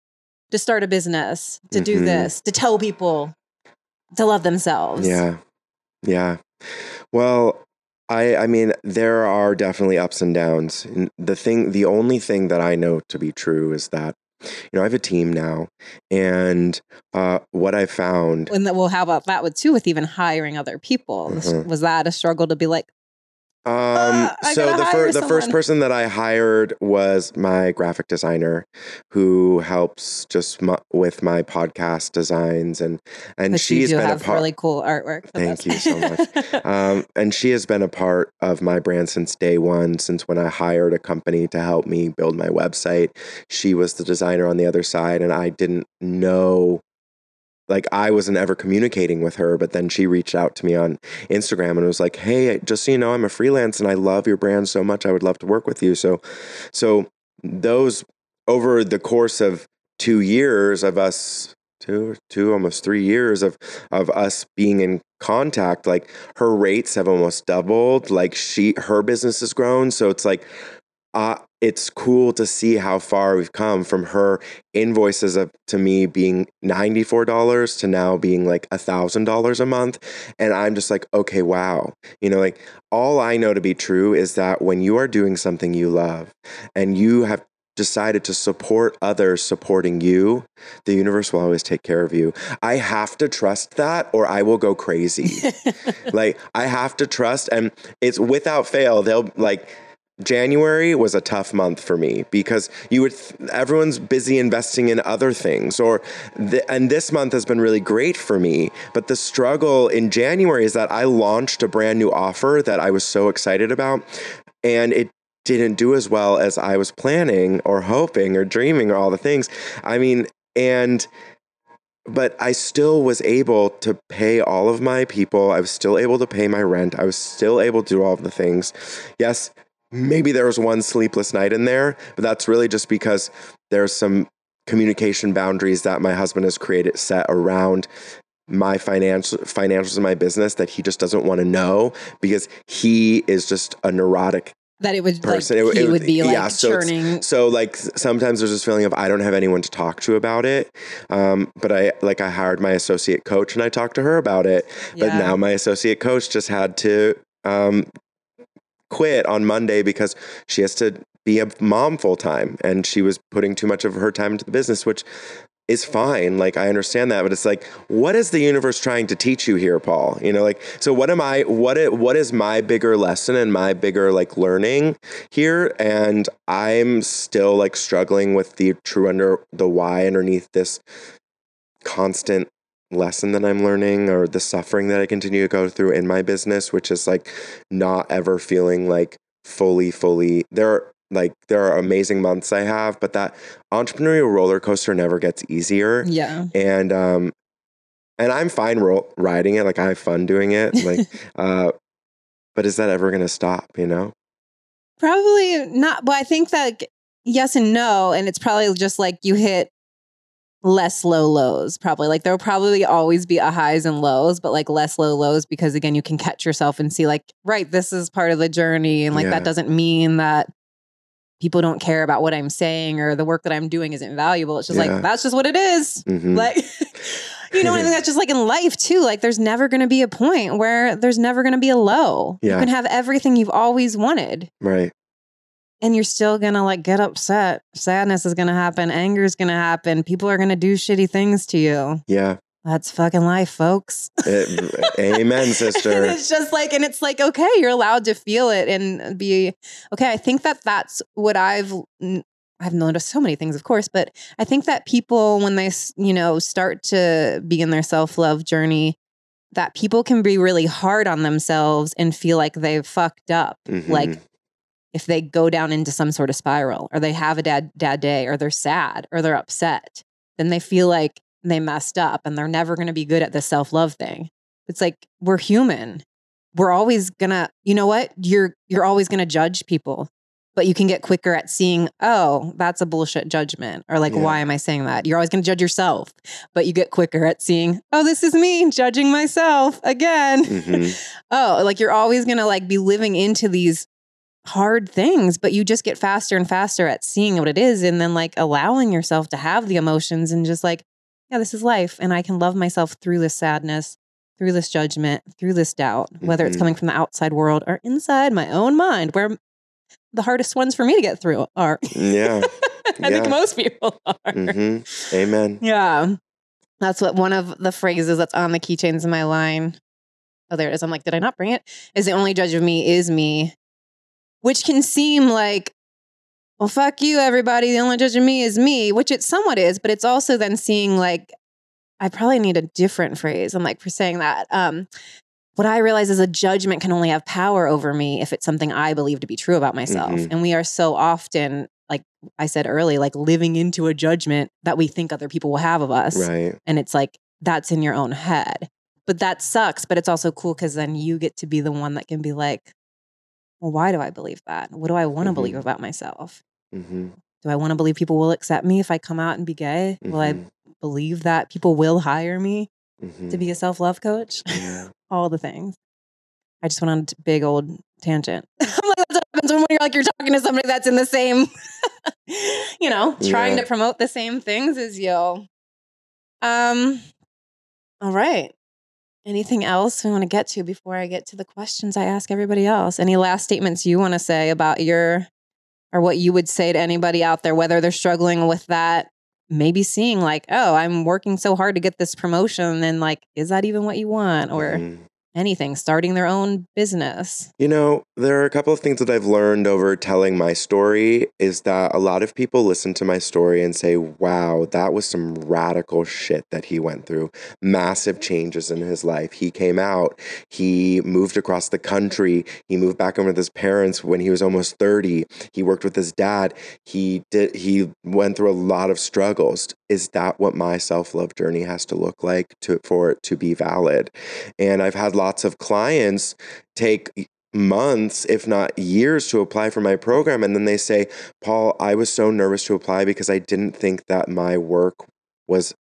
S2: to start a business, to do
S3: Mhm.
S2: this, to tell people to love themselves.
S3: Yeah. Yeah. Well, I I mean there are definitely ups and downs. And the thing the only thing that I know to be true is that you know, I have a team now and uh what I found
S2: And that, well, how about that with too, with even hiring other people?
S3: Mhm.
S2: Was that a struggle to be like,
S3: Um,
S2: I
S3: so the first the first person that I hired was my graphic designer, who helps just with my podcast designs, and and
S2: but
S3: she's been a part.
S2: really cool artwork.
S3: Thank you so much. um, and she has been a part of my brand since day one. Since when I hired a company to help me build my website, she was the designer on the other side, and I didn't know. Like I wasn't ever communicating with her, but then she reached out to me on Instagram and was like, "Hey, just so you know, I'm a freelance and I love your brand so much. I would love to work with you." So, so those over the course of two years of us, two, two, almost three years of of us being in contact, like her rates have almost doubled. Like she, her business has grown. So it's like, uh, it's cool to see how far we've come from her invoices of to me being $94 to now being like $1,000 a month. And I'm just like, okay, wow. You know, like all I know to be true is that when you are doing something you love and you have decided to support others supporting you, the universe will always take care of you. I have to trust that or I will go crazy. like I have to trust and it's without fail they'll like January was a tough month for me because you would everyone's busy investing in other things or th- and this month has been really great for me but the struggle in January is that I launched a brand new offer that I was so excited about and it didn't do as well as I was planning or hoping or dreaming or all the things I mean and but I still was able to pay all of my people. I was still able to pay my rent. I was still able to do all of the things. Yes, maybe there was one sleepless night in there, but that's really just because there's some communication boundaries that my husband has created set around my financial financials in my business that he just doesn't want to know because he is just a neurotic
S2: that it would
S3: person.
S2: like,
S3: It- it-
S2: would be like
S3: yeah, so
S2: churning.
S3: so like sometimes there's this feeling of I don't have anyone to talk to about it. Um, but I like I hired my associate coach and I talked to her about it. But now my associate coach just had to um, quit on Monday because she has to be a mom full time and she was putting too much of her time into the business, which is fine. Like I understand that, but it's like, what is the universe trying to teach you here, Paul? You know, like, so what am I? What it, what is my bigger lesson and my bigger like learning here? And I'm still like struggling with the true under the why underneath this constant lesson that I'm learning or the suffering that I continue to go through in my business, which is like not ever feeling like fully, fully there. Are, like there are amazing months I have, but that entrepreneurial roller coaster never gets easier.
S2: yeah.
S3: And um, and I'm fine ro- riding it. Like I have fun doing it. Like, uh, but is that ever gonna stop? You know?
S2: Probably not. But I think that yes and no. And it's probably just like you hit less low lows, probably. Like there'll probably always be a highs and lows, but like less low lows because again, you can catch yourself and see, like, right, this is part of the journey. And like
S3: Yeah.
S2: that doesn't mean that people don't care about what I'm saying or the work that I'm doing isn't valuable. It's just
S3: Yeah.
S2: like, that's just what it is.
S3: Mhm.
S2: Like, you know, and I think that's just like in life too. Like, there's never going to be a point where there's never going to be a low.
S3: Yeah.
S2: You can have everything you've always wanted,
S3: right.
S2: And you're still going to like get upset. Sadness is going to happen. Anger is going to happen. People are going to do shitty things to you.
S3: Yeah.
S2: That's fucking life, folks.
S3: It, amen, sister.
S2: it's just like, and it's like, okay, you're allowed to feel it and be okay. I think that that's what I've I've noticed so many things, of course, but I think that people when they you know start to begin their self love journey, that people can be really hard on themselves and feel like they've fucked up.
S3: Mhm.
S2: Like if they go down into some sort of spiral or they have a dad dad day or they're sad or they're upset, then they feel like they messed up and they're never going to be good at the self-love thing. It's like we're human. We're always going to, you know what? You're you're always going to judge people. But you can get quicker at seeing, oh, that's a bullshit judgment. Or like,
S3: Yeah.
S2: why am I saying that? You're always going to judge yourself. But you get quicker at seeing, oh, this is me judging myself again
S3: Mhm.
S2: oh like you're always gonna like be living into these hard things but you just get faster and faster at seeing what it is and then like allowing yourself to have the emotions and just like yeah this is life and i can love myself through this sadness through this judgment through this doubt whether it's
S3: Mhm.
S2: coming from the outside world or inside my own mind where the hardest ones for me to get through are
S3: Yeah.
S2: i think most people are
S3: hmm Amen.
S2: yeah. That's what one of the phrases that's on the keychains in my line. Oh, there it is. I'm like, did I not bring it? Is the only judge of me is me, which can seem like, well, fuck you, everybody. The only judge of me is me, which it somewhat is, but it's also then seeing like, I probably need a different phrase. I'm like, for saying that. Um, what I realize is a judgment can only have power over me if it's something I believe to be true about myself.
S3: Mhm.
S2: And we are so often, like I said early, like living into a judgment that we think other people will have of us.
S3: Right.
S2: And it's like, that's in your own head. But that sucks. But it's also cool because then you get to be the one that can be like, well, why do I believe that? What do I want to
S3: Mhm.
S2: believe about myself?
S3: hmm
S2: Do I want to believe people will accept me if I come out and be gay? Will I
S3: Mhm.
S2: believe that people will hire me to be a self love coach?
S3: Yeah.
S2: All the things. I just went on a big old tangent. I'm like, that's what happens when you're like, you're talking to somebody that's in the same, you know, trying
S3: Yeah.
S2: to promote the same things as you. Um, all right. Anything else we want to get to before I get to the questions I ask everybody else? Any last statements you want to say about your, or what you would say to anybody out there, whether they're struggling with that, maybe seeing like, oh, I'm working so hard to get this promotion, and like, is that even what you want? Or
S3: Mhm.
S2: Anything, starting their own business.
S3: You know, there are a couple of things that I've learned over telling my story is that a lot of people listen to my story and say, wow, that was some radical shit that he went through. Massive changes in his life. He came out, he moved across the country, he moved back home with his parents when he was almost 30. He worked with his dad. He did he went through a lot of struggles. Is that what my self-love journey has to look like to for it to be valid? And I've had lots of clients take months, if not years, to apply for my program. And then they say, Paul, I was so nervous to apply because I didn't think that my work was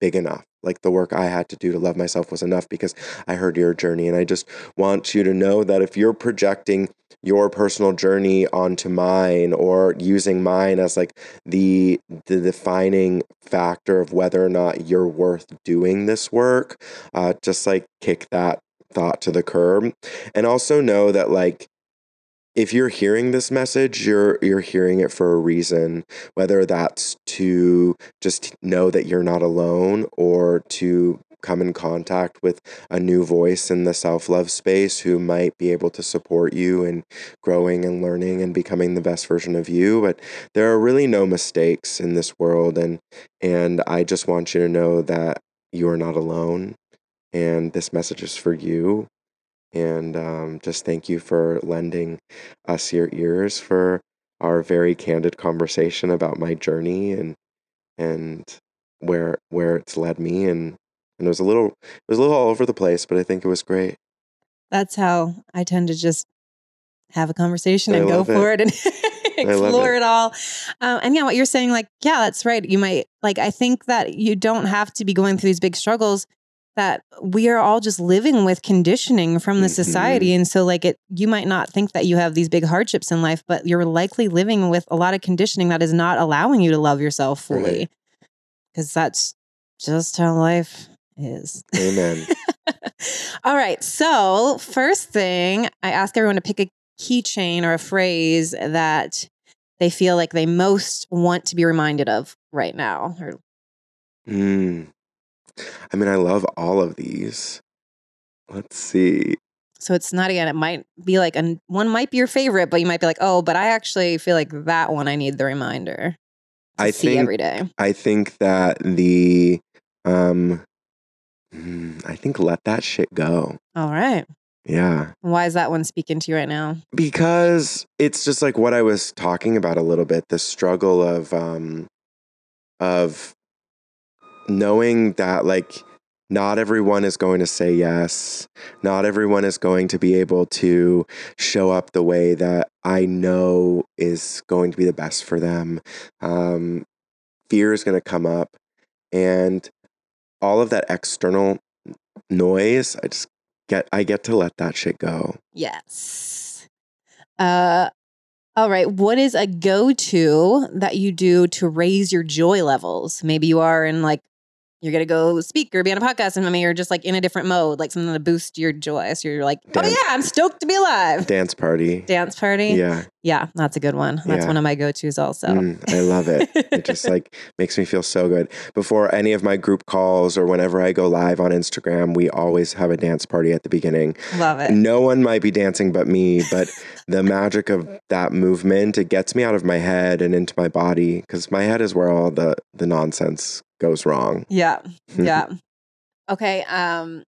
S3: big enough. Like the work I had to do to love myself was enough because I heard your journey. And I just want you to know that if you're projecting your personal journey onto mine or using mine as like the the defining factor of whether or not you're worth doing this work uh, just like kick that thought to the curb and also know that like if you're hearing this message you're you're hearing it for a reason whether that's to just know that you're not alone or to come in contact with a new voice in the self-love space who might be able to support you in growing and learning and becoming the best version of you but there are really no mistakes in this world and and I just want you to know that you are not alone and this message is for you and um, just thank you for lending us your ears for our very candid conversation about my journey and and where where it's led me and and it was a little it was a little all over the place but I think it was great
S2: That's how I tend to just have a conversation
S3: I
S2: and go
S3: love it.
S2: for it and explore
S3: it.
S2: it. all. Um, and yeah, what you're saying, like, yeah, that's right. You might, like, I think that you don't have to be going through these big struggles. That we are all just living with conditioning from the
S3: Mhm.
S2: society. And so, like, it, you might not think that you have these big hardships in life, but you're likely living with a lot of conditioning that is not allowing you to love yourself fully. Because that's just how life is.
S3: amen
S2: All right. So, first thing, I ask everyone to pick a keychain or a phrase that they feel like they most want to be reminded of right now. Or
S3: mm. I mean I love all of these let's see
S2: so it's not again. It might be like an, one might be your favorite, but you might be like, oh, but I actually feel like that one. I need the reminder.
S3: I
S2: see
S3: think
S2: every day.
S3: I think that the um Mm, I think let that shit go.
S2: All right.
S3: Yeah.
S2: Why is that one speaking to you right now?
S3: because it's just like what I was talking about a little bit the struggle of um of knowing that like not everyone is going to say yes not everyone is going to be able to show up the way that I know is going to be the best for them um fear is going to come up and all of that external noise I just get I get to let that shit go
S2: Yes. Uh all right. What is a go to that you do to raise your joy levels? Maybe you are in like, you're to go speak or be on a podcast, and maybe you're just like in a different mode, like something to boost your joy. So you're like, oh yeah, I'm stoked to be alive.
S3: dance party
S2: Dance party.
S3: yeah
S2: Yeah, that's a good one. That's
S3: Yeah.
S2: one of my go tos also.
S3: Mm, I love it. it just like makes me feel so good. Before any of my group calls or whenever I go live on Instagram, we always have a dance party at the beginning.
S2: Love it.
S3: No one might be dancing but me, but the magic of that movement, it gets me out of my head and into my body because my head is where all the the nonsense goes wrong.
S2: Yeah. Yeah. okay. Um,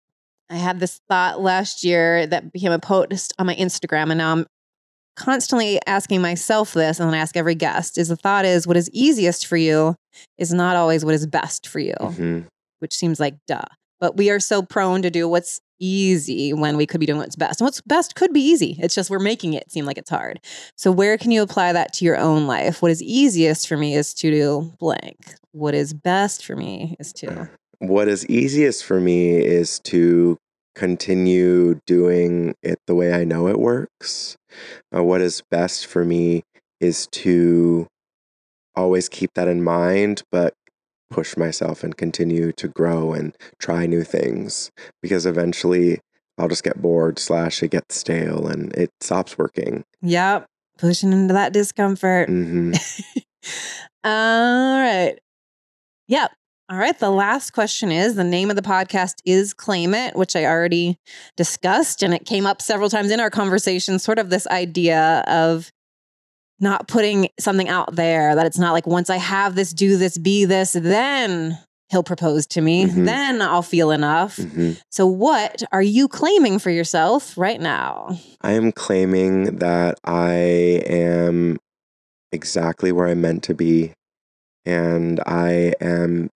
S2: I had this thought last year that became a post on my Instagram, and now I'm constantly asking myself this, and then I ask every guest: is the thought is what is easiest for you is not always what is best for you,
S3: Mhm.
S2: which seems like duh. But we are so prone to do what's easy when we could be doing what's best. And what's best could be easy. It's just we're making it seem like it's hard. So where can you apply that to your own life? What is easiest for me is to do blank. What is best for me is to
S3: What is easiest for me is to continue doing it the way I know it works. Uh, what is best for me is to always keep that in mind, but push myself and continue to grow and try new things because eventually I'll just get bored slash it gets stale and it stops working.
S2: Yep. Pushing into that discomfort.
S3: hmm
S2: All right. Yep. All right. The last question is the name of the podcast is Claim It, which I already discussed. And it came up several times in our conversation, sort of this idea of not putting something out there, that it's not like once I have this, do this, be this, then he'll propose to me.
S3: Mhm.
S2: Then I'll feel enough.
S3: hmm
S2: So, what are you claiming for yourself right now?
S3: I am claiming that I am exactly where I'm meant to be, and I am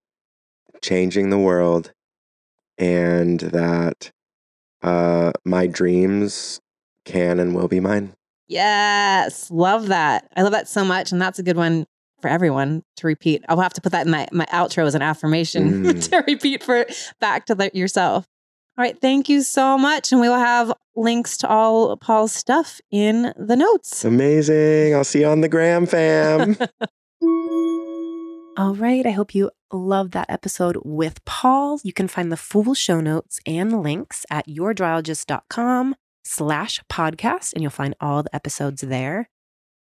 S3: changing the world, and that uh, my dreams can and will be mine.
S2: Yes, love that. I love that so much, and that's a good one for everyone to repeat. I'll have to put that in my my outro as an affirmation
S3: Mm.
S2: to repeat for back to the, yourself. All right, thank you so much, and we will have links to all Paul's stuff in the notes.
S3: Amazing. I'll see you on the gram, fam.
S1: All right. I hope you loved that episode with Paul. You can find the full show notes and links at yourjoyologist.com slash podcast, and you'll find all the episodes there.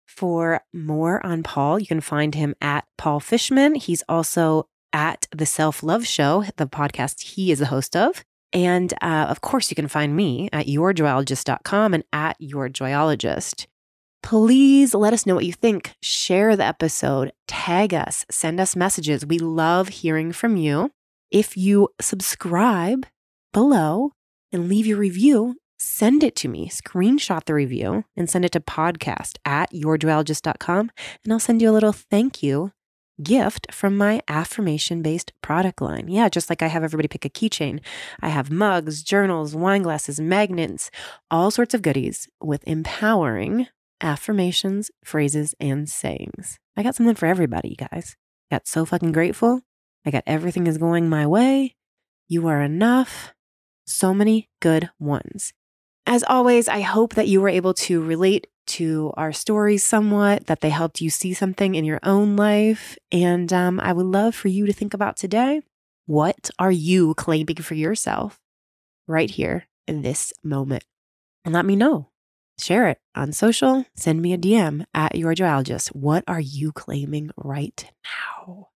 S1: For more on Paul, you can find him at Paul Fishman. He's also at the Self Love Show, the podcast he is the host of. And uh, of course, you can find me at yourjoyologist.com and at yourjoyologist. Please let us know what you think. Share the episode, tag us, send us messages. We love hearing from you. If you subscribe below and leave your review, send it to me. Screenshot the review and send it to podcast at yourjoyologist.com. And I'll send you a little thank you gift from my affirmation based product line. Yeah, just like I have everybody pick a keychain. I have mugs, journals, wine glasses, magnets, all sorts of goodies with empowering affirmations, phrases, and sayings. I got something for everybody, you guys. Got so fucking grateful. I got everything is going my way. You are enough. So many good ones. As always, I hope that you were able to relate to our stories somewhat, that they helped you see something in your own life. And um, I would love for you to think about today what are you claiming for yourself right here in this moment? And let me know. Share it on social. Send me a DM at yourjoyologist. What are you claiming right now?